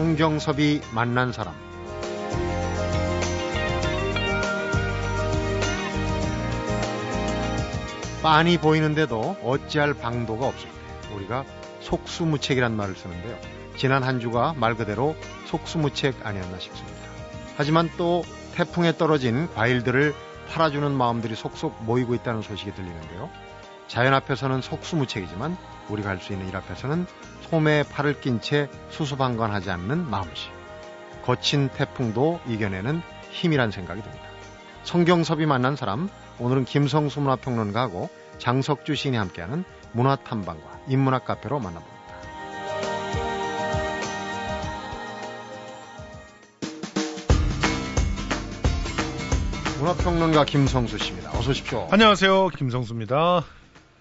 성경섭이 만난 사람 빤히 보이는데도 어찌할 방도가 없을 때 우리가 속수무책이란 말을 쓰는데요. 지난 한 주가 말 그대로 속수무책 아니었나 싶습니다. 하지만 또 태풍에 떨어진 과일들을 팔아주는 마음들이 속속 모이고 있다는 소식이 들리는데요. 자연 앞에서는 속수무책이지만 우리가 할 수 있는 일 앞에서는 소매에 팔을 낀 채 수수방관하지 않는 마음씨. 거친 태풍도 이겨내는 힘이란 생각이 듭니다. 성경섭이 만난 사람, 오늘은 김성수 문화평론가하고 장석주 시인이 함께하는 문화탐방과 인문학 카페로 만나봅니다. 문화평론가 김성수 씨입니다. 어서 오십시오. 안녕하세요. 김성수입니다.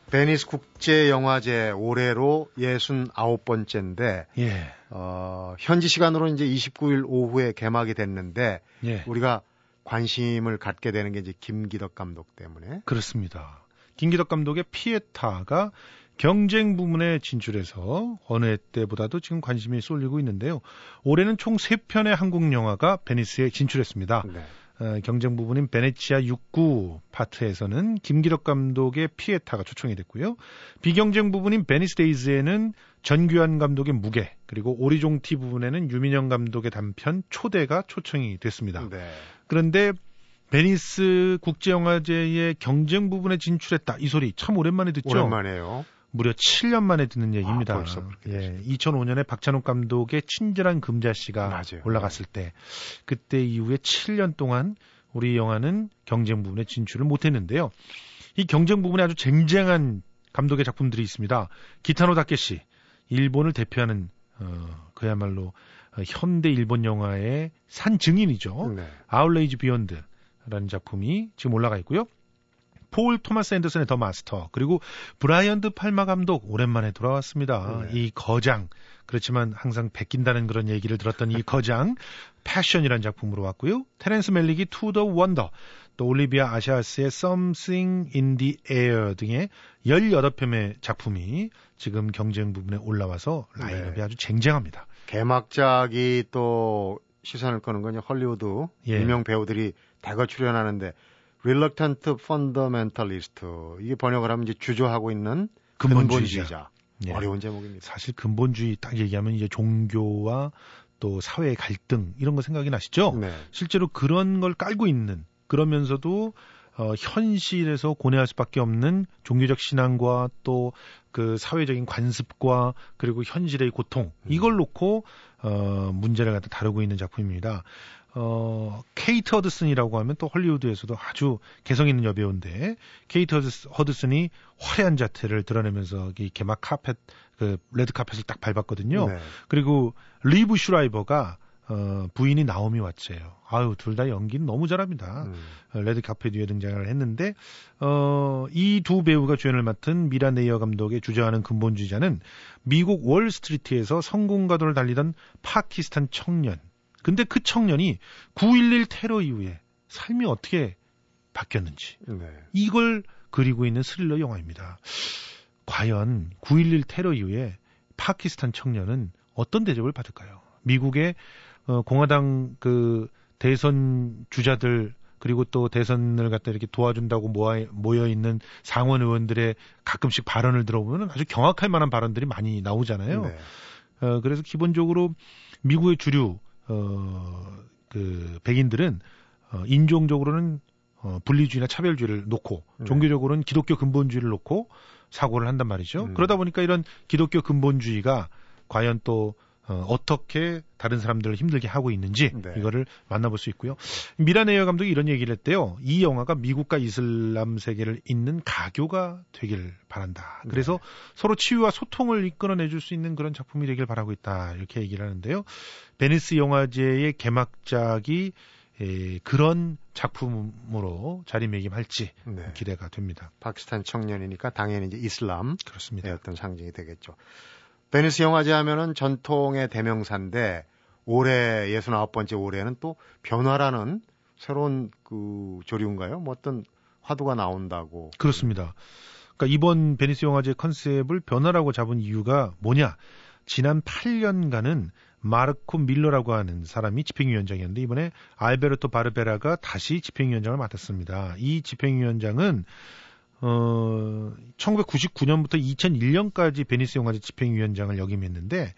베니스 국제영화제 올해로 69번째인데 예. 어, 현지 시간으로 이제 29일 오후에 개막이 됐는데 예. 우리가 관심을 갖게 되는 게 이제 김기덕 감독 때문에 그렇습니다. 김기덕 감독의 피에타가 경쟁 부문에 진출해서 어느 때보다도 지금 관심이 쏠리고 있는데요. 올해는 총 3편의 한국 영화가 베니스에 진출했습니다. 네. 어, 경쟁 부분인 베네치아 69 파트에서는 김기덕 감독의 피에타가 초청이 됐고요. 비경쟁 부분인 베니스 데이즈에는 전규환 감독의 무게, 그리고 오리종티 부분에는 유민영 감독의 단편 초대가 초청이 됐습니다. 네. 그런데 베니스 국제영화제의 경쟁 부분에 진출했다. 이 소리 참 오랜만에 듣죠. 오랜만에요. 무려 7년 만에 듣는 얘기입니다. 아, 벌써 그렇게 예, 2005년에 박찬욱 감독의 친절한 금자씨가 맞아요. 올라갔을 때 그때 이후에 7년 동안 우리 영화는 경쟁 부분에 진출을 못했는데요. 이 경쟁 부분에 아주 쟁쟁한 감독의 작품들이 있습니다. 기타노 다케시, 일본을 대표하는 어, 그야말로 어, 현대 일본 영화의 산 증인이죠. 네. Outrage Beyond라는 작품이 지금 올라가 있고요. 폴 토마스 앤더슨의 The Master 그리고 브라이언 드 팔마 감독 오랜만에 돌아왔습니다. 네. 이 거장 그렇지만 항상 베낀다는 그런 얘기를 들었던 이 거장 Passion이라는 작품으로 왔고요. 테렌스 맬릭이 To the Wonder 또 올리비아 아시아스의 Something in the Air 등의 18편의 작품이 지금 경쟁 부분에 올라와서 라인업이 네. 아주 쟁쟁합니다. 개막작이 또 시선을 끄는 건 헐리우드 예. 유명 배우들이 대거 출연하는데 Reluctant Fundamentalist 이게 번역을 하면 이제 주저하고 있는 근본주의자. 근본주의자. 예. 어려운 제목입니다. 사실 근본주의 딱 얘기하면 이제 종교와 또 사회의 갈등 이런 거 생각이 나시죠? 네. 실제로 그런 걸 깔고 있는 그러면서도 어, 현실에서 고뇌할 수밖에 없는 종교적 신앙과 또 그 사회적인 관습과 그리고 현실의 고통 이걸 놓고 어, 문제를 갖다 다루고 있는 작품입니다. 어, 케이트 허드슨이라고 하면 또 헐리우드에서도 아주 개성 있는 여배우인데 케이트 허드슨, 허드슨 이 화려한 자태를 드러내면서 이 개막 카펫 그 레드 카펫을 딱 밟았거든요. 네. 그리고 리브 슈라이버가 어, 부인이 나오미 왓츠예요. 아유 둘 다 연기는 너무 잘합니다. 음. 어, 레드 카펫 위에 등장을 했는데 어, 이 두 배우가 주연을 맡은 미라 네이어 감독의 주저하는 근본주의자는 미국 월스트리트에서 성공가도를 달리던 파키스탄 청년. 근데 그 청년이 9.11 테러 이후에 삶이 어떻게 바뀌었는지 네. 이걸 그리고 있는 스릴러 영화입니다. 과연 9.11 테러 이후에 파키스탄 청년은 어떤 대접을 받을까요? 미국의 어, 공화당 그 대선 주자들 그리고 또 대선을 갖다 이렇게 도와준다고 모아, 모여 있는 상원 의원들의 가끔씩 발언을 들어보면 아주 경악할 만한 발언들이 많이 나오잖아요. 네. 어, 그래서 기본적으로 미국의 주류 어, 그 백인들은 어, 인종적으로는 어, 분리주의나 차별주의를 놓고 네. 종교적으로는 기독교 근본주의를 놓고 사고를 한단 말이죠. 음. 그러다 보니까 이런 기독교 근본주의가 과연 또 어, 어떻게 다른 사람들을 힘들게 하고 있는지 네. 이거를 만나볼 수 있고요. 미라네이어 감독이 이런 얘기를 했대요. 이 영화가 미국과 이슬람 세계를 잇는 가교가 되길 바란다. 그래서 네. 서로 치유와 소통을 이끌어내줄 수 있는 그런 작품이 되길 바라고 있다. 이렇게 얘기를 하는데요. 베니스 영화제의 개막작이 에, 그런 작품으로 자리매김할지 네. 기대가 됩니다. 파키스탄 청년이니까 당연히 이제 이슬람의 그렇습니다. 어떤 상징이 되겠죠. 베니스 영화제 하면은 전통의 대명사인데 올해 69번째 올해는 또 변화라는 새로운 그 조류인가요? 뭐 어떤 화두가 나온다고. 그렇습니다. 그러니까 이번 베니스 영화제 컨셉을 변화라고 잡은 이유가 뭐냐? 지난 8년간은 마르코 뮐러라고 하는 사람이 집행위원장이었는데 이번에 알베르토 바르베라가 다시 집행위원장을 맡았습니다. 이 집행위원장은 어 1999년부터 2001년까지 베니스 영화제 집행위원장을 역임했는데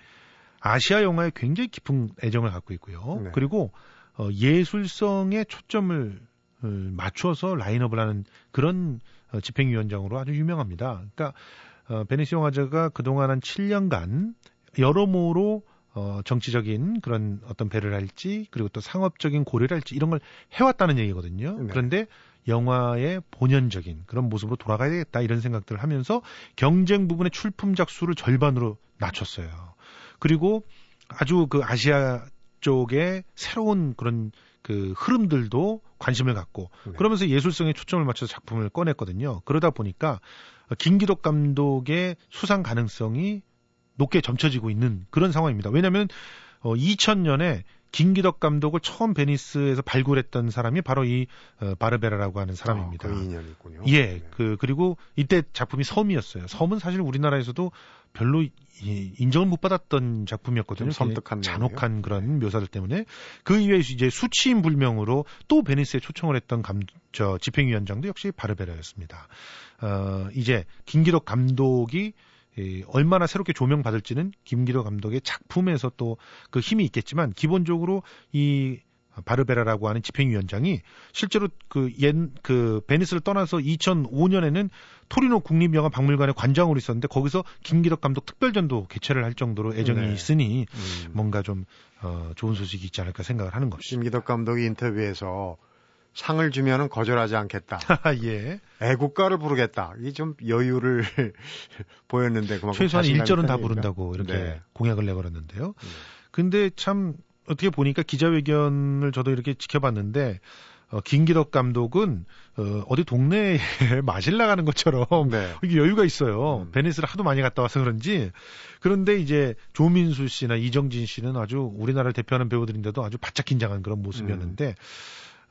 아시아 영화에 굉장히 깊은 애정을 갖고 있고요. 네. 그리고 어, 예술성에 초점을 어, 맞춰서 라인업을 하는 그런 어, 집행위원장으로 아주 유명합니다. 그러니까 어, 베니스 영화제가 그동안 한 7년간 여러모로 어, 정치적인 그런 어떤 배려를 할지 그리고 또 상업적인 고려를 할지 이런 걸 해왔다는 얘기거든요. 네. 그런데 영화의 본연적인 그런 모습으로 돌아가야 되겠다 이런 생각들을 하면서 경쟁 부분의 출품작 수를 절반으로 낮췄어요. 그리고 아주 그 아시아 쪽에 새로운 그런 그 흐름들도 관심을 갖고 네. 그러면서 예술성에 초점을 맞춰서 작품을 꺼냈거든요. 그러다 보니까 김기덕 감독의 수상 가능성이 높게 점쳐지고 있는 그런 상황입니다. 왜냐하면 어, 2000년에 김기덕 감독을 처음 베니스에서 발굴했던 사람이 바로 이 어, 바르베라라고 하는 사람입니다. 아, 그 인연이군요. 예, 네. 그 그리고 이때 작품이 섬이었어요. 섬은 사실 우리나라에서도 별로 이, 인정을 못 받았던 작품이었거든요. 섬뜩한 잔혹한 그런 묘사들 때문에 그 이외에 이제 수치인 불명으로 또 베니스에 초청을 했던 감, 저 집행위원장도 역시 바르베라였습니다. 어, 이제 김기덕 감독이 이, 얼마나 새롭게 조명받을지는 김기덕 감독의 작품에서 또 그 힘이 있겠지만 기본적으로 이 바르베라라고 하는 집행위원장이 실제로 그 옛, 그 베니스를 떠나서 2005년에는 토리노 국립영화박물관의 관장으로 있었는데 거기서 김기덕 감독 특별전도 개최를 할 정도로 애정이 네. 있으니 음. 뭔가 좀 어, 좋은 소식이 있지 않을까 생각을 하는 것이죠. 김기덕 감독이 인터뷰에서 상을 주면은 거절하지 않겠다. 예. 애국가를 부르겠다. 이게 좀 여유를 보였는데 그만큼 최소한 1절은 다 부른다고 이렇게 네. 공약을 내걸었는데요. 음. 근데 참 어떻게 보니까 기자회견을 저도 이렇게 지켜봤는데 어, 김기덕 감독은 어, 어디 동네에 마실 나가는 것처럼 네. 이게 여유가 있어요. 음. 베니스를 하도 많이 갔다 와서 그런지. 그런데 이제 조민수 씨나 이정진 씨는 아주 우리나라를 대표하는 배우들인데도 아주 바짝 긴장한 그런 모습이었는데 음.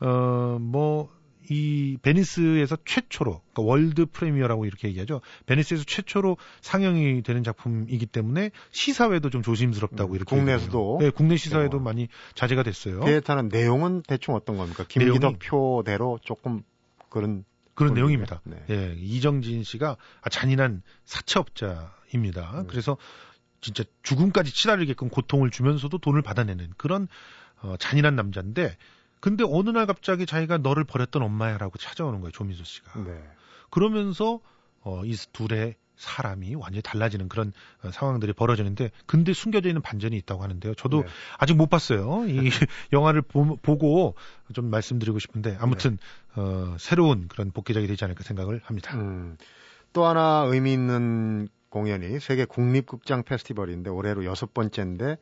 어 뭐 이 베니스에서 최초로 그러니까 world premiere라고 이렇게 얘기하죠. 베니스에서 최초로 상영이 되는 작품이기 때문에 시사회도 좀 조심스럽다고 음, 이렇게 국내에서도 네, 국내 시사회도 어. 많이 자제가 됐어요. 비슷한 내용은 대충 어떤 겁니까? 김기덕 표대로 조금 그런 그런 내용입니다. 네. 예, 이정진 씨가 잔인한 사채업자입니다. 음. 그래서 진짜 죽음까지 치달리게끔 고통을 주면서도 돈을 받아내는 그런 어, 잔인한 남자인데 근데 어느 날 갑자기 자기가 너를 버렸던 엄마야라고 찾아오는 거예요, 조민수 씨가. 네. 그러면서 어, 이 둘의 사람이 완전히 달라지는 그런 어, 상황들이 벌어지는데 근데 숨겨져 있는 반전이 있다고 하는데요. 저도 네. 아직 못 봤어요. 이 영화를 보, 고좀 말씀드리고 싶은데 아무튼 네. 어, 새로운 그런 복귀작이 되지 않을까 생각을 합니다. 음, 또 하나 의미 있는 공연이 세계 국립극장 페스티벌인데 올해로 여섯 번째인데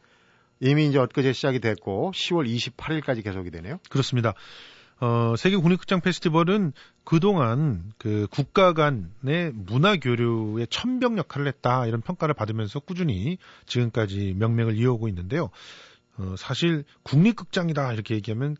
이미 이제 엊그제 시작이 됐고 10월 28일까지 계속이 되네요. 그렇습니다. 어, 세계 국립극장 페스티벌은 그동안 그 국가 간의 문화 교류의 천병 역할을 했다 이런 평가를 받으면서 꾸준히 지금까지 명맥을 이어오고 있는데요. 어, 사실 국립극장이다 이렇게 얘기하면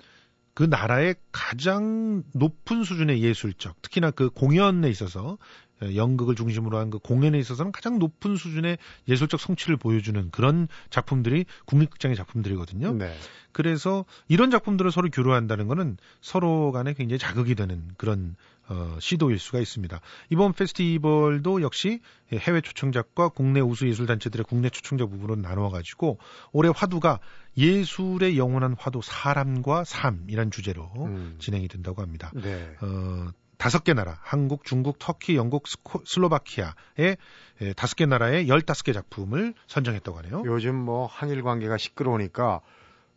그 나라의 가장 높은 수준의 예술적, 특히나 그 공연에 있어서 예, 연극을 중심으로 한 그 공연에 있어서는 가장 높은 수준의 예술적 성취를 보여주는 그런 작품들이 국립극장의 작품들이거든요. 네. 그래서 이런 작품들을 서로 교류한다는 것은 서로 간에 굉장히 자극이 되는 그런 어, 시도일 수가 있습니다. 이번 페스티벌도 역시 해외 초청작과 국내 우수 예술 단체들의 국내 초청작 부분으로 나누어 가지고 올해 화두가 예술의 영원한 화두 사람과 삶이란 주제로 음. 진행이 된다고 합니다. 네. 어, 다섯 개 나라, 한국, 중국, 터키, 영국, 스코, 슬로바키아의 예, 다섯 개 나라의 열다섯 개 작품을 선정했다고 하네요. 요즘 뭐 한일 관계가 시끄러우니까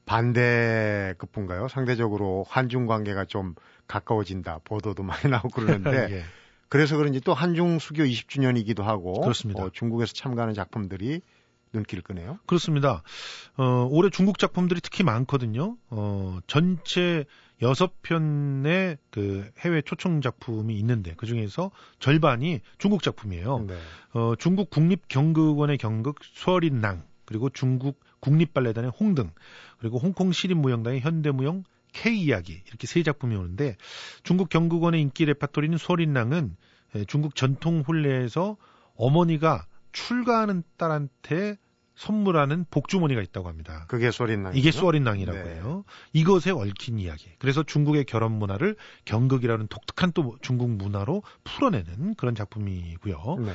반대급인가요? 상대적으로 한중 관계가 좀 가까워진다. 보도도 많이 나오고 그러는데 예. 그래서 그런지 또 한중 수교 20주년이기도 하고 그렇습니다. 어, 중국에서 참가하는 작품들이 눈길을 끄네요. 그렇습니다. 어, 올해 중국 작품들이 특히 많거든요. 어, 전체 여섯 편의 그 해외 초청 작품이 있는데 그 중에서 절반이 중국 작품이에요. 네. 어, 중국 국립 경극원의 경극 수어린 낭 그리고 중국 국립 발레단의 홍등 그리고 홍콩 시립 무용단의 현대무용 K 이야기 이렇게 세 작품이 오는데 중국 경극원의 인기 레파토리는 수어린 낭은 중국 전통 혼례에서 어머니가 출가하는 딸한테 선물하는 복주머니가 있다고 합니다. 그게 쏘린낭. 이게 쏘린낭이라고 네. 해요. 이것에 얽힌 이야기. 그래서 중국의 결혼 문화를 경극이라는 독특한 또 중국 문화로 풀어내는 그런 작품이고요. 네.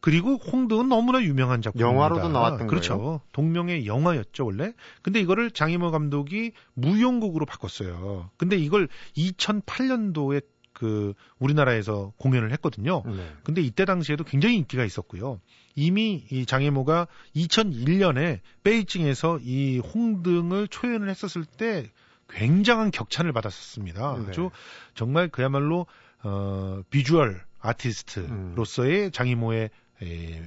그리고 홍등은 너무나 유명한 작품입니다. 영화로도 나왔던 그렇죠. 거예요? 동명의 영화였죠 원래. 근데 이거를 장이모 감독이 무용곡으로 바꿨어요. 근데 이걸 2008년도에 그 우리나라에서 공연을 했거든요. 네. 근데 이때 당시에도 굉장히 인기가 있었고요. 이미 이 장애모가 2001년에 베이징에서 이 홍등을 초연을 했었을 때 굉장한 격찬을 받았었습니다. 네. 아주 정말 그야말로 어 비주얼 아티스트로서의 장이모의 에,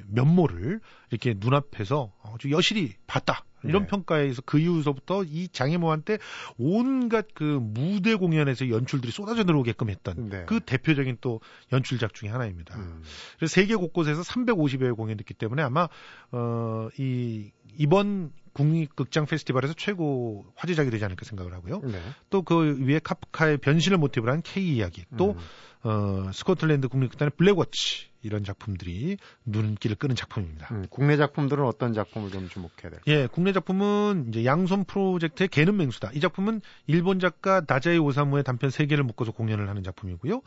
면모를 이렇게 눈앞에서 아주 여실히 봤다. 이런 네. 평가에서 그 이후서부터 이 장애모한테 온갖 그 무대 공연에서 연출들이 쏟아져 들어오게끔 했던 네. 그 대표적인 또 연출작 중에 하나입니다. 음. 그래서 세계 곳곳에서 350여 회 공연했기 때문에 아마 어 이 이번 국립극장 페스티벌에서 최고 화제작이 되지 않을까 생각을 하고요. 네. 또 그 외에 카프카의 변신을 모티브로 한 K 이야기, 또 음. 어, 스코틀랜드 국립극단의 Black Watch 이런 작품들이 눈길을 끄는 작품입니다. 음, 국내 작품들은 어떤 작품을 좀 주목해야 될까요? 예, 국내 작품은 이제 양손 프로젝트의 개는 맹수다. 이 작품은 일본 작가 다자이 오사무의 단편 세 개를 묶어서 공연을 하는 작품이고요.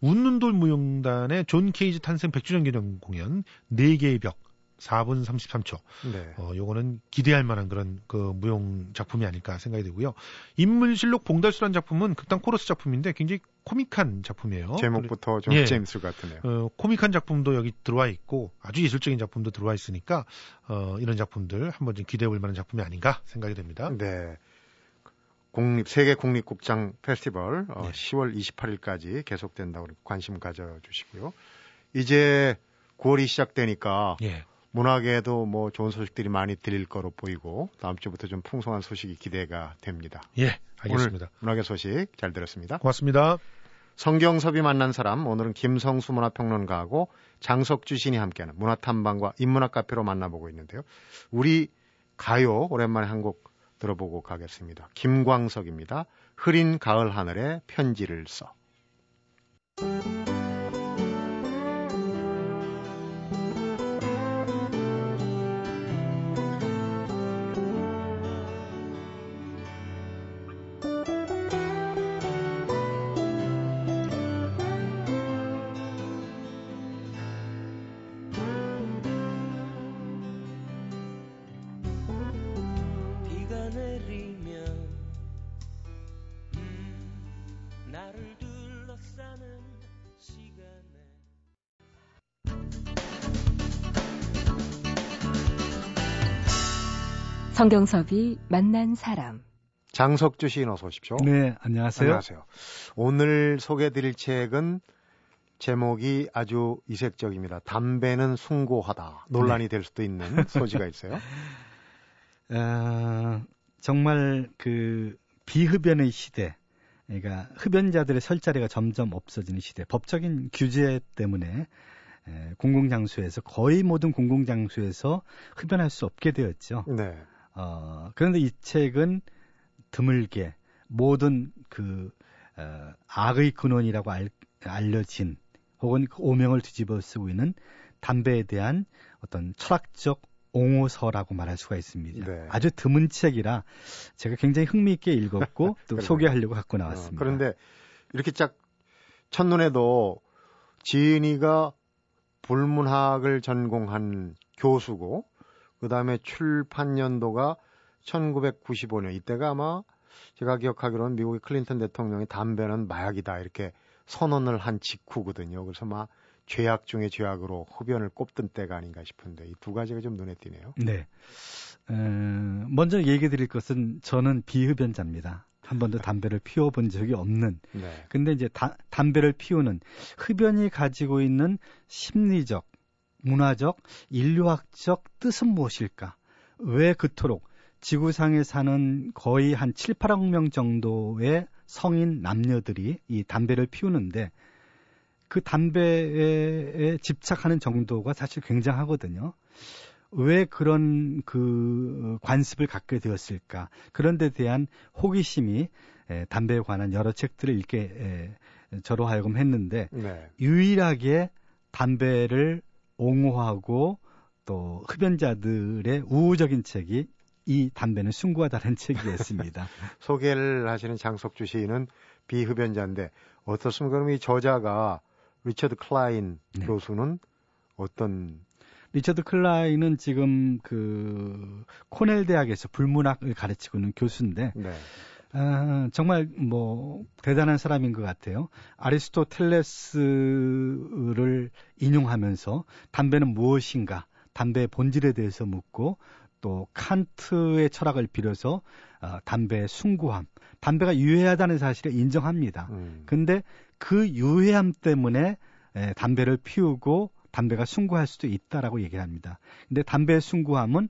웃는 돌 무용단의 존 케이지 탄생 100주년 기념 공연 네 개의 벽 4분 33초. 네. 어, 요거는 기대할 만한 그런 그 무용 작품이 아닐까 생각이 되고요. 인물실록 봉달수란 작품은 극단 코러스 작품인데 굉장히 코믹한 작품이에요. 제목부터 좀 예. 재밌을 것 같으네요. 어, 코믹한 작품도 여기 들어와 있고 아주 예술적인 작품도 들어와 있으니까 어, 이런 작품들 한번 좀 기대해 볼 만한 작품이 아닌가 생각이 됩니다. 네. 국립 세계 국립국장 페스티벌 어, 네. 10월 28일까지 계속된다고 관심 가져주시고요. 이제 9월이 시작되니까 예. 문학에도 뭐 좋은 소식들이 많이 들릴 거로 보이고 다음 주부터 좀 풍성한 소식이 기대가 됩니다. 예, 알겠습니다. 오늘 문학의 소식 잘 들었습니다. 고맙습니다. 성경섭이 만난 사람 오늘은 김성수 문화평론가하고 장석주 신이 함께하는 문화탐방과 인문학 카페로 만나보고 있는데요. 우리 가요 오랜만에 한 곡 들어보고 가겠습니다. 김광석입니다. 흐린 가을 하늘에 편지를 써. 성경섭이 만난 사람. 장석주 시인 어서 오십시오. 네, 안녕하세요. 안녕하세요. 오늘 소개해드릴 책은 제목이 아주 이색적입니다. 담배는 숭고하다. 논란이 될 수도 있는 소지가 있어요. 어, 정말 그 비흡연의 시대, 그러니까 흡연자들의 설 자리가 점점 없어지는 시대, 법적인 규제 때문에 에, 공공장소에서 거의 모든 공공장소에서 흡연할 수 없게 되었죠. 네. 어, 그런데 이 책은 드물게 모든 그 어, 악의 근원이라고 알, 알려진 혹은 그 오명을 뒤집어 쓰고 있는 담배에 대한 어떤 철학적 옹호서라고 말할 수가 있습니다. 네. 아주 드문 책이라 제가 굉장히 흥미있게 읽었고 또. 소개하려고 갖고 어, 나왔습니다. 그런데 이렇게 짝 첫눈에도 지은이가 불문학을 전공한 교수고 그 다음에 출판 연도가 1995년 이때가 아마 제가 기억하기로는 미국의 클린턴 대통령이 담배는 마약이다 이렇게 선언을 한 직후거든요. 그래서 막 죄악 중에 죄악으로 흡연을 꼽던 때가 아닌가 싶은데 이 두 가지가 좀 눈에 띄네요. 네. 어, 먼저 얘기 드릴 것은 저는 비흡연자입니다. 한 번도 담배를 피워본 적이 없는 네. 근데 이제 다- 담배를 피우는 흡연이 가지고 있는 심리적, 문화적, 인류학적 뜻은 무엇일까? 왜 그토록 지구상에 사는 거의 한 7, 8억 명 정도의 성인 남녀들이 이 담배를 피우는데 그 담배에 집착하는 정도가 사실 굉장하거든요. 왜 그런 그 관습을 갖게 되었을까? 그런 데 대한 호기심이 에, 담배에 관한 여러 책들을 읽게 에, 저로 하여금 했는데 네. 유일하게 담배를 옹호하고 또 흡연자들의 우호적인 책이 이 담배는 숭고하다는 책이었습니다. 소개를 하시는 장석주 시인은 비흡연자인데 어떻습니까? 그럼 이 저자가 리처드 클라인 네. 교수는 어떤 리처드 클라인은 지금 그 코넬 대학에서 불문학을 가르치고 있는 교수인데 네. 아, 정말 뭐 대단한 사람인 것 같아요. 아리스토텔레스를 인용하면서 담배는 무엇인가, 담배의 본질에 대해서 묻고 또 칸트의 철학을 빌어서 어, 담배의 숭고함, 담배가 유해하다는 사실을 인정합니다. 음. 근데 그 유해함 때문에 에, 담배를 피우고 담배가 숭고할 수도 있다라고 얘기를 합니다. 근데 담배의 숭고함은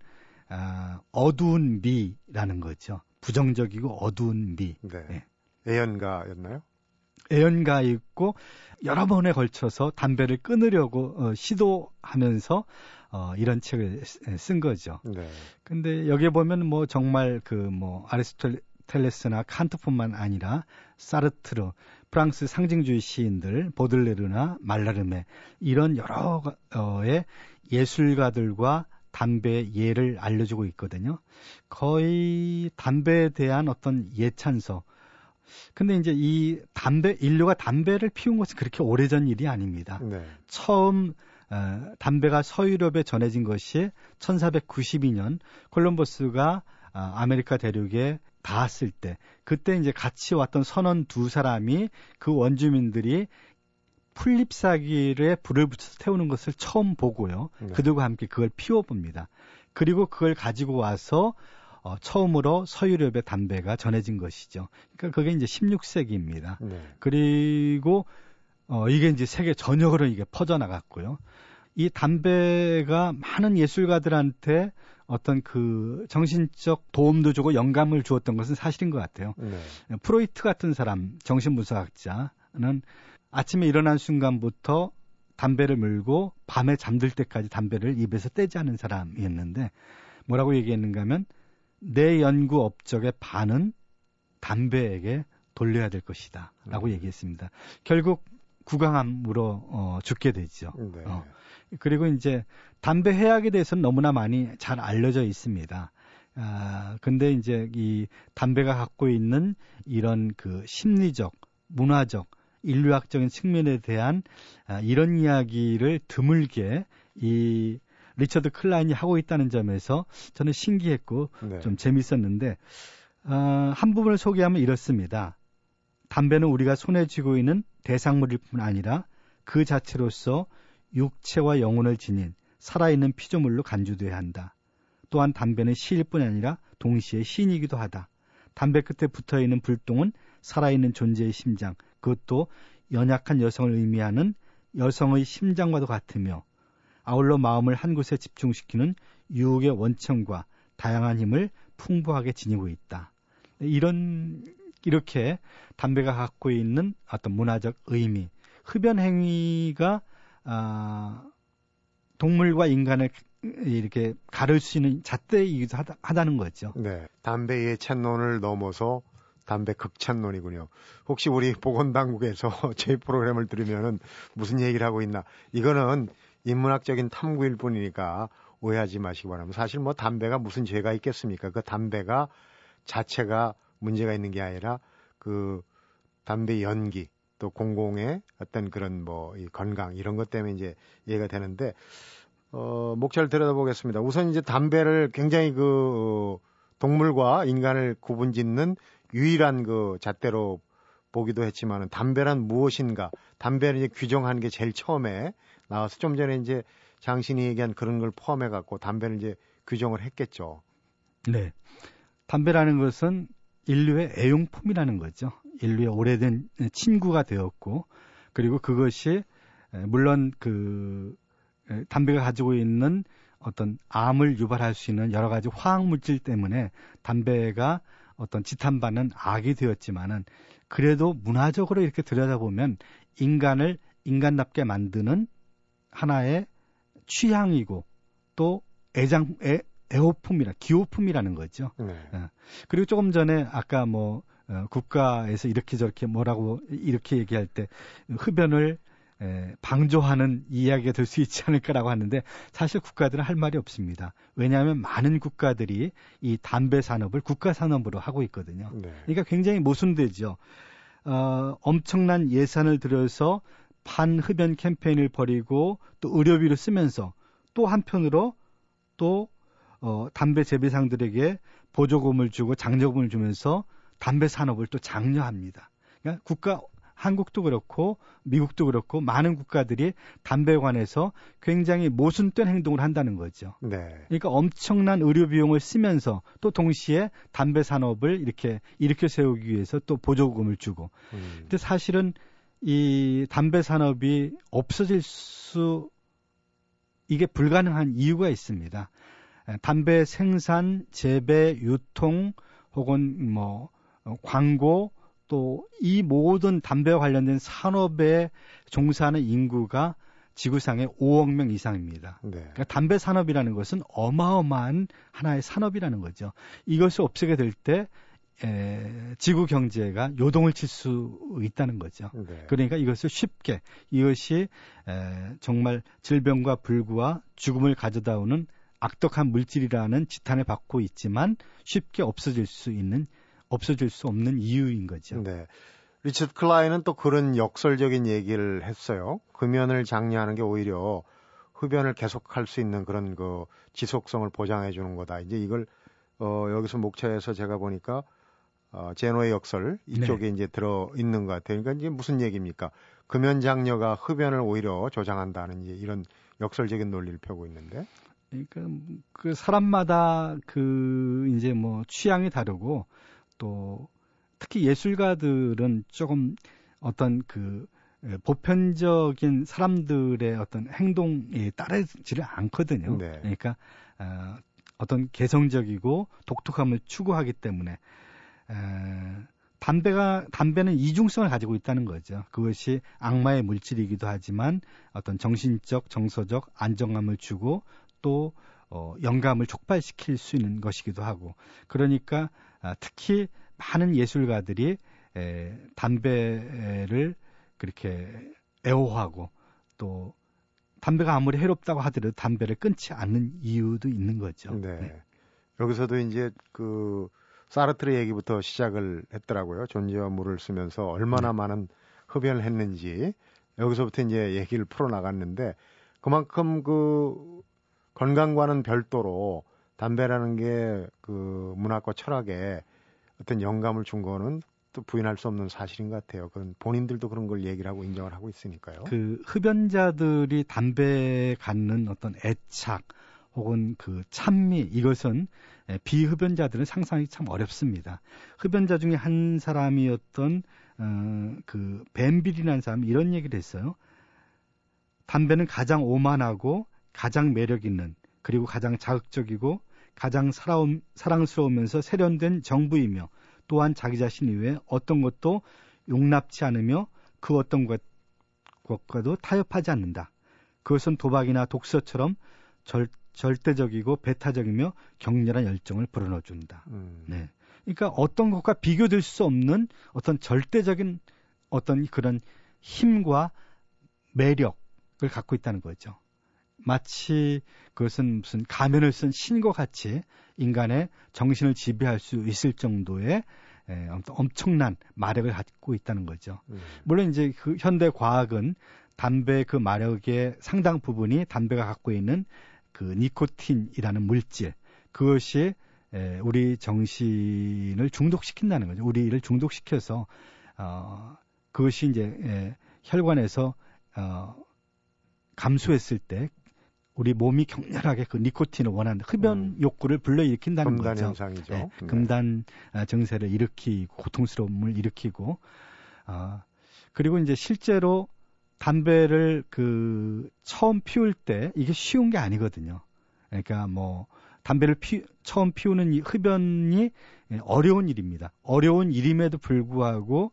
아, 어두운 미라는 거죠. 부정적이고 어두운 미. 네. 네. 애연가였나요? 애연가 있고 여러 번에 걸쳐서 담배를 끊으려고 어, 시도하면서 어, 이런 책을 쓰- 쓴 거죠. 네. 근데 여기에 보면 뭐 정말 그 뭐 아리스토텔레스나 칸트뿐만 아니라 사르트르, 프랑스 상징주의 시인들, 보들레르나 말라르메 이런 여러의 예술가들과 담배의 예를 알려주고 있거든요. 거의 담배에 대한 어떤 예찬서. 근데 이제 이 담배 인류가 담배를 피운 것은 그렇게 오래전 일이 아닙니다. 네. 처음 어, 담배가 서유럽에 전해진 것이 1492년 콜럼버스가 아, 아메리카 대륙에 닿았을 때 그때 이제 같이 왔던 선원 두 사람이 그 원주민들이 풀잎사기에 불을 붙여서 태우는 것을 처음 보고요. 네. 그들과 함께 그걸 피워봅니다. 그리고 그걸 가지고 와서 어, 처음으로 서유럽의 담배가 전해진 것이죠. 그러니까 그게 이제 16세기입니다. 네. 그리고 어 이게 이제 세계 전역으로 이게 퍼져 나갔고요. 이 담배가 많은 예술가들한테 어떤 그 정신적 도움도 주고 영감을 주었던 것은 사실인 것 같아요. 네. 프로이트 같은 사람, 정신분석학자는 아침에 일어난 순간부터 담배를 물고 밤에 잠들 때까지 담배를 입에서 떼지 않은 사람이었는데 뭐라고 얘기했는가 하면 내 연구 업적의 반은 담배에게 돌려야 될 것이다. 라고 음. 얘기했습니다. 결국 구강암으로 어, 죽게 되죠. 네. 어. 그리고 이제 담배 해악에 대해서는 너무나 많이 잘 알려져 있습니다. 아, 근데 이제 이 담배가 갖고 있는 이런 그 심리적, 문화적, 인류학적인 측면에 대한 아, 이런 이야기를 드물게 이 리처드 클라인이 하고 있다는 점에서 저는 신기했고 네. 좀 재밌었는데 어, 한 부분을 소개하면 이렇습니다. 담배는 우리가 손에 쥐고 있는 대상물일 뿐 아니라 그 자체로서 육체와 영혼을 지닌 살아있는 피조물로 간주돼야 한다. 또한 담배는 시일 뿐 아니라 동시에 시인이기도 하다. 담배 끝에 붙어 있는 불똥은 살아있는 존재의 심장, 그것도 연약한 여성을 의미하는 여성의 심장과도 같으며 아울러 마음을 한 곳에 집중시키는 유혹의 원천과 다양한 힘을 풍부하게 지니고 있다. 이런 이렇게 담배가 갖고 있는 어떤 문화적 의미, 흡연 행위가 아, 동물과 인간을 이렇게 가를 수 있는 잣대이기도 하다, 하다는 거죠. 네. 담배 예찬론을 넘어서 담배 극찬론이군요. 혹시 우리 보건당국에서 저희 프로그램을 들으면은 무슨 얘기를 하고 있나? 이거는 인문학적인 탐구일 뿐이니까 오해하지 마시기 바랍니다. 사실 뭐 담배가 무슨 죄가 있겠습니까? 그 담배가 자체가 문제가 있는 게 아니라 그 담배 연기 또 공공의 어떤 그런 뭐 이 건강 이런 것 때문에 이제 이해가 되는데 어, 목차를 들여다보겠습니다. 우선 이제 담배를 굉장히 그 어, 동물과 인간을 구분짓는 유일한 그 잣대로 보기도 했지만은 담배란 무엇인가? 담배를 이제 규정하는 게 제일 처음에 나와서 좀 전에 이제 장신이 얘기한 그런 걸 포함해 갖고 담배를 이제 규정을 했겠죠. 네. 담배라는 것은 인류의 애용품이라는 거죠. 인류의 오래된 친구가 되었고, 그리고 그것이 에, 물론 그 에, 담배가 가지고 있는 어떤 암을 유발할 수 있는 여러 가지 화학 물질 때문에 담배가 어떤 지탄받는 악이 되었지만은 그래도 문화적으로 이렇게 들여다보면 인간을 인간답게 만드는 하나의 취향이고 또 애장 애, 애호품이라 기호품이라는 거죠. 네. 그리고 조금 전에 아까 뭐 어, 국가에서 이렇게 저렇게 뭐라고 이렇게 얘기할 때 흡연을 에, 방조하는 이야기가 될 수 있지 않을까라고 하는데 사실 국가들은 할 말이 없습니다. 왜냐하면 많은 국가들이 이 담배 산업을 국가 산업으로 하고 있거든요. 네. 그러니까 굉장히 모순되죠. 어, 엄청난 예산을 들여서 반흡연 캠페인을 벌이고 또 의료비를 쓰면서 또 한편으로 또 어, 담배 재배상들에게 보조금을 주고 장려금을 주면서 담배 산업을 또 장려합니다. 그러니까 국가 한국도 그렇고 미국도 그렇고 많은 국가들이 담배에 관해서 굉장히 모순된 행동을 한다는 거죠. 네. 그러니까 엄청난 의료 비용을 쓰면서 또 동시에 담배 산업을 이렇게 일으켜 세우기 위해서 또 보조금을 주고. 음. 근데 사실은 이 담배 산업이 없어질 수 이게 불가능한 이유가 있습니다. 에, 담배 생산, 재배, 유통 혹은 뭐 어, 광고 또 이 모든 담배와 관련된 산업에 종사하는 인구가 지구상에 5억 명 이상입니다. 네. 그러니까 담배 산업이라는 것은 어마어마한 하나의 산업이라는 거죠. 이것을 없애게 될때 지구 경제가 요동을 칠 수 있다는 거죠. 네. 그러니까 이것을 쉽게 이것이 에, 정말 질병과 불구와 죽음을 가져다 오는 악독한 물질이라는 지탄을 받고 있지만 쉽게 없어질 수 있는 없어질 수 없는 이유인 거죠. 네. 리처드 클라인은 또 그런 역설적인 얘기를 했어요. 금연을 장려하는 게 오히려 흡연을 계속할 수 있는 그런 그 지속성을 보장해 주는 거다. 이제 이걸 어 여기서 목차에서 제가 보니까 어 제노의 역설 이쪽에 이제 들어 있는 것 같아요. 그러니까 이제 무슨 얘기입니까? 금연 장려가 흡연을 오히려 조장한다는 이제 이런 역설적인 논리를 펴고 있는데. 그러니까 그 사람마다 그 이제 뭐 취향이 다르고 또 특히 예술가들은 조금 어떤 그 에, 보편적인 사람들의 어떤 행동에 따르지를 않거든요. 네. 그러니까 어, 어떤 개성적이고 독특함을 추구하기 때문에 에, 담배가 담배는 이중성을 가지고 있다는 거죠. 그것이 악마의 물질이기도 하지만 어떤 정신적, 정서적 안정감을 주고 또 어, 영감을 촉발시킬 수 있는 것이기도 하고 그러니까 아, 특히 많은 예술가들이 에, 담배를 그렇게 애호하고 또 담배가 아무리 해롭다고 하더라도 담배를 끊지 않는 이유도 있는 거죠. 네. 여기서도 이제 그 사르트르 얘기부터 시작을 했더라고요. 존재와 물을 쓰면서 얼마나 네. 많은 흡연을 했는지 여기서부터 이제 얘기를 풀어 나갔는데 그만큼 그 건강과는 별도로 담배라는 게 그 문학과 철학에 어떤 영감을 준 거는 또 부인할 수 없는 사실인 것 같아요. 그건 본인들도 그런 걸 얘기를 하고 인정을 하고 있으니까요. 그 흡연자들이 담배에 갖는 어떤 애착 혹은 그 찬미 이것은 에, 비흡연자들은 상상이 참 어렵습니다. 흡연자 중에 한 사람이었던 어, 그 벤빌이라는 사람이 이런 얘기를 했어요. 담배는 가장 오만하고 가장 매력 있는 그리고 가장 자극적이고 가장 사라움, 사랑스러우면서 세련된 정부이며 또한 자기 자신 이외에 어떤 것도 용납치 않으며 그 어떤 것, 것과도 타협하지 않는다. 그것은 도박이나 독서처럼 절, 절대적이고 배타적이며 격렬한 열정을 불어넣어 준다. 음. 네. 그러니까 어떤 것과 비교될 수 없는 어떤 절대적인 어떤 그런 힘과 매력을 갖고 있다는 거죠. 마치 그것은 무슨 가면을 쓴 신과 같이 인간의 정신을 지배할 수 있을 정도의 에, 엄- 엄청난 마력을 갖고 있다는 거죠. 음. 물론 이제 그 현대 과학은 담배 그 마력의 상당 부분이 담배가 갖고 있는 그 니코틴이라는 물질 그것이 에, 우리 정신을 중독시킨다는 거죠. 우리를 중독시켜서 어, 그것이 이제 에, 혈관에서 어, 감소했을 때 우리 몸이 격렬하게 그 니코틴을 원하는 흡연 음. 욕구를 불러일으킨다는 금단 거죠. 현상이죠. 네, 네. 금단 아, 증세를 일으키고 고통스러움을 일으키고 아 그리고 이제 실제로 담배를 그 처음 피울 때 이게 쉬운 게 아니거든요. 그러니까 뭐 담배를 피, 처음 피우는 이 흡연이 어려운 일입니다. 어려운 일임에도 불구하고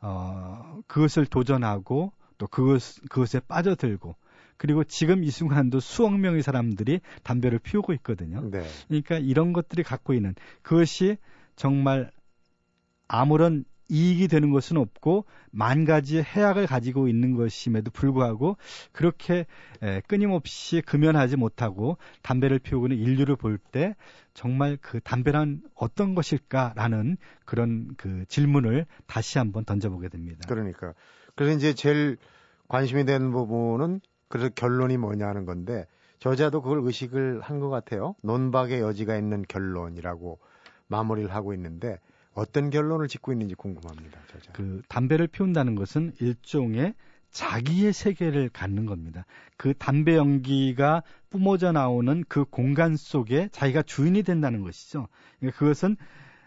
어 그것을 도전하고 또 그것 그것에 빠져들고 그리고 지금 이 순간도 수억 명의 사람들이 담배를 피우고 있거든요. 네. 그러니까 이런 것들이 갖고 있는 그것이 정말 아무런 이익이 되는 것은 없고 만 가지 해악을 가지고 있는 것임에도 불구하고 그렇게 에, 끊임없이 금연하지 못하고 담배를 피우고 있는 인류를 볼 때 정말 그 담배란 어떤 것일까라는 그런 그 질문을 다시 한번 던져보게 됩니다. 그러니까 그래서 이제 제일 관심이 되는 부분은 그래서 결론이 뭐냐는 건데 저자도 그걸 의식을 한 것 같아요. 논박의 여지가 있는 결론이라고 마무리를 하고 있는데 어떤 결론을 짓고 있는지 궁금합니다. 저자. 그 담배를 피운다는 것은 일종의 자기의 세계를 갖는 겁니다. 그 담배 연기가 뿜어져 나오는 그 공간 속에 자기가 주인이 된다는 것이죠. 그러니까 그것은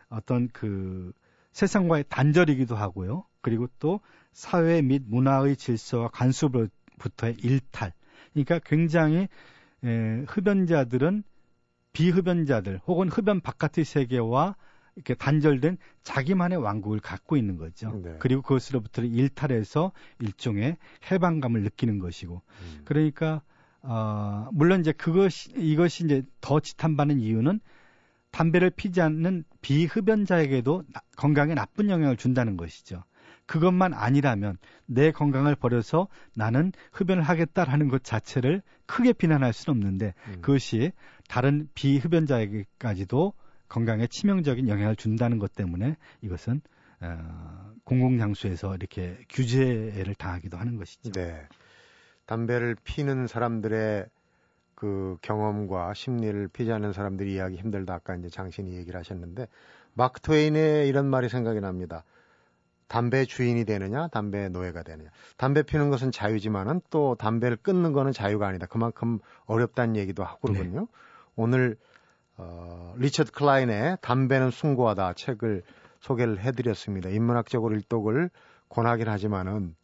어떤 그 세상과의 단절이기도 하고요. 그리고 또 사회 및 문화의 질서와 관습으로 부터의 일탈. 그러니까 굉장히 에, 흡연자들은 비흡연자들 혹은 흡연 바깥의 세계와 이렇게 단절된 자기만의 왕국을 갖고 있는 거죠. 네. 그리고 그것으로부터 일탈해서 일종의 해방감을 느끼는 것이고. 음. 그러니까 어, 물론 이제 그것이 이것이 이제 더 지탄받는 이유는 담배를 피지 않는 비흡연자에게도 나- 건강에 나쁜 영향을 준다는 것이죠. 그것만 아니라면 내 건강을 버려서 나는 흡연을 하겠다라는 것 자체를 크게 비난할 수는 없는데 음. 그것이 다른 비흡연자에게까지도 건강에 치명적인 영향을 준다는 것 때문에 이것은 어, 공공장소에서 이렇게 규제를 당하기도 하는 것이죠. 네. 담배를 피는 사람들의 그 경험과 심리를 피지 않는 사람들이 이해하기 힘들다. 아까 이제 장신이 얘기를 하셨는데 마크 트웨인의 이런 말이 생각이 납니다. 담배 주인이 되느냐, 담배 노예가 되느냐. 담배 피는 것은 자유지만은 또 담배를 끊는 거는 자유가 아니다. 그만큼 어렵다는 얘기도 하고 그러거든요. 오늘 어, 리처드 클라인의 담배는 숭고하다 책을 소개를 해드렸습니다. 인문학적으로 일독을 권하긴 하지만은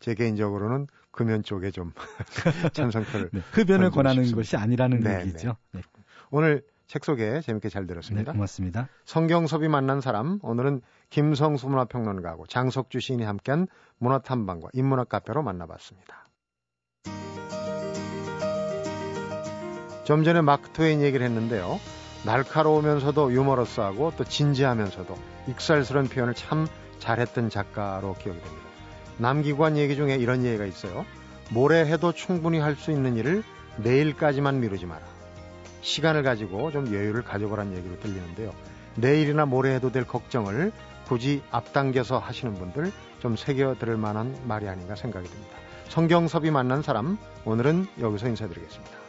제 개인적으로는 금연 쪽에 좀 찬성표를 네, 흡연을 권하는 싶습니다. 것이 아니라는 네, 얘기죠. 네, 오늘 책 소개 재밌게 잘 네, 들었습니다. 고맙습니다. 성경섭이 만난 사람 오늘은 김성수 문화평론가하고 장석주 시인이 함께한 문화탐방과 인문학 카페로 만나봤습니다. 좀 전에 마크 트웨인 얘기를 했는데요. 날카로우면서도 유머러스하고 또 진지하면서도 익살스러운 표현을 참 잘했던 작가로 기억이 됩니다. 남기관 얘기 중에 이런 얘기가 있어요. 모레 해도 충분히 할 수 있는 일을 내일까지만 미루지 마라. 시간을 가지고 좀 여유를 가져보라는 얘기로 들리는데요. 내일이나 모레 해도 될 걱정을 굳이 앞당겨서 하시는 분들 좀 새겨 들을 만한 말이 아닌가 생각이 듭니다. 성경섭이 만난 사람 오늘은 여기서 인사드리겠습니다.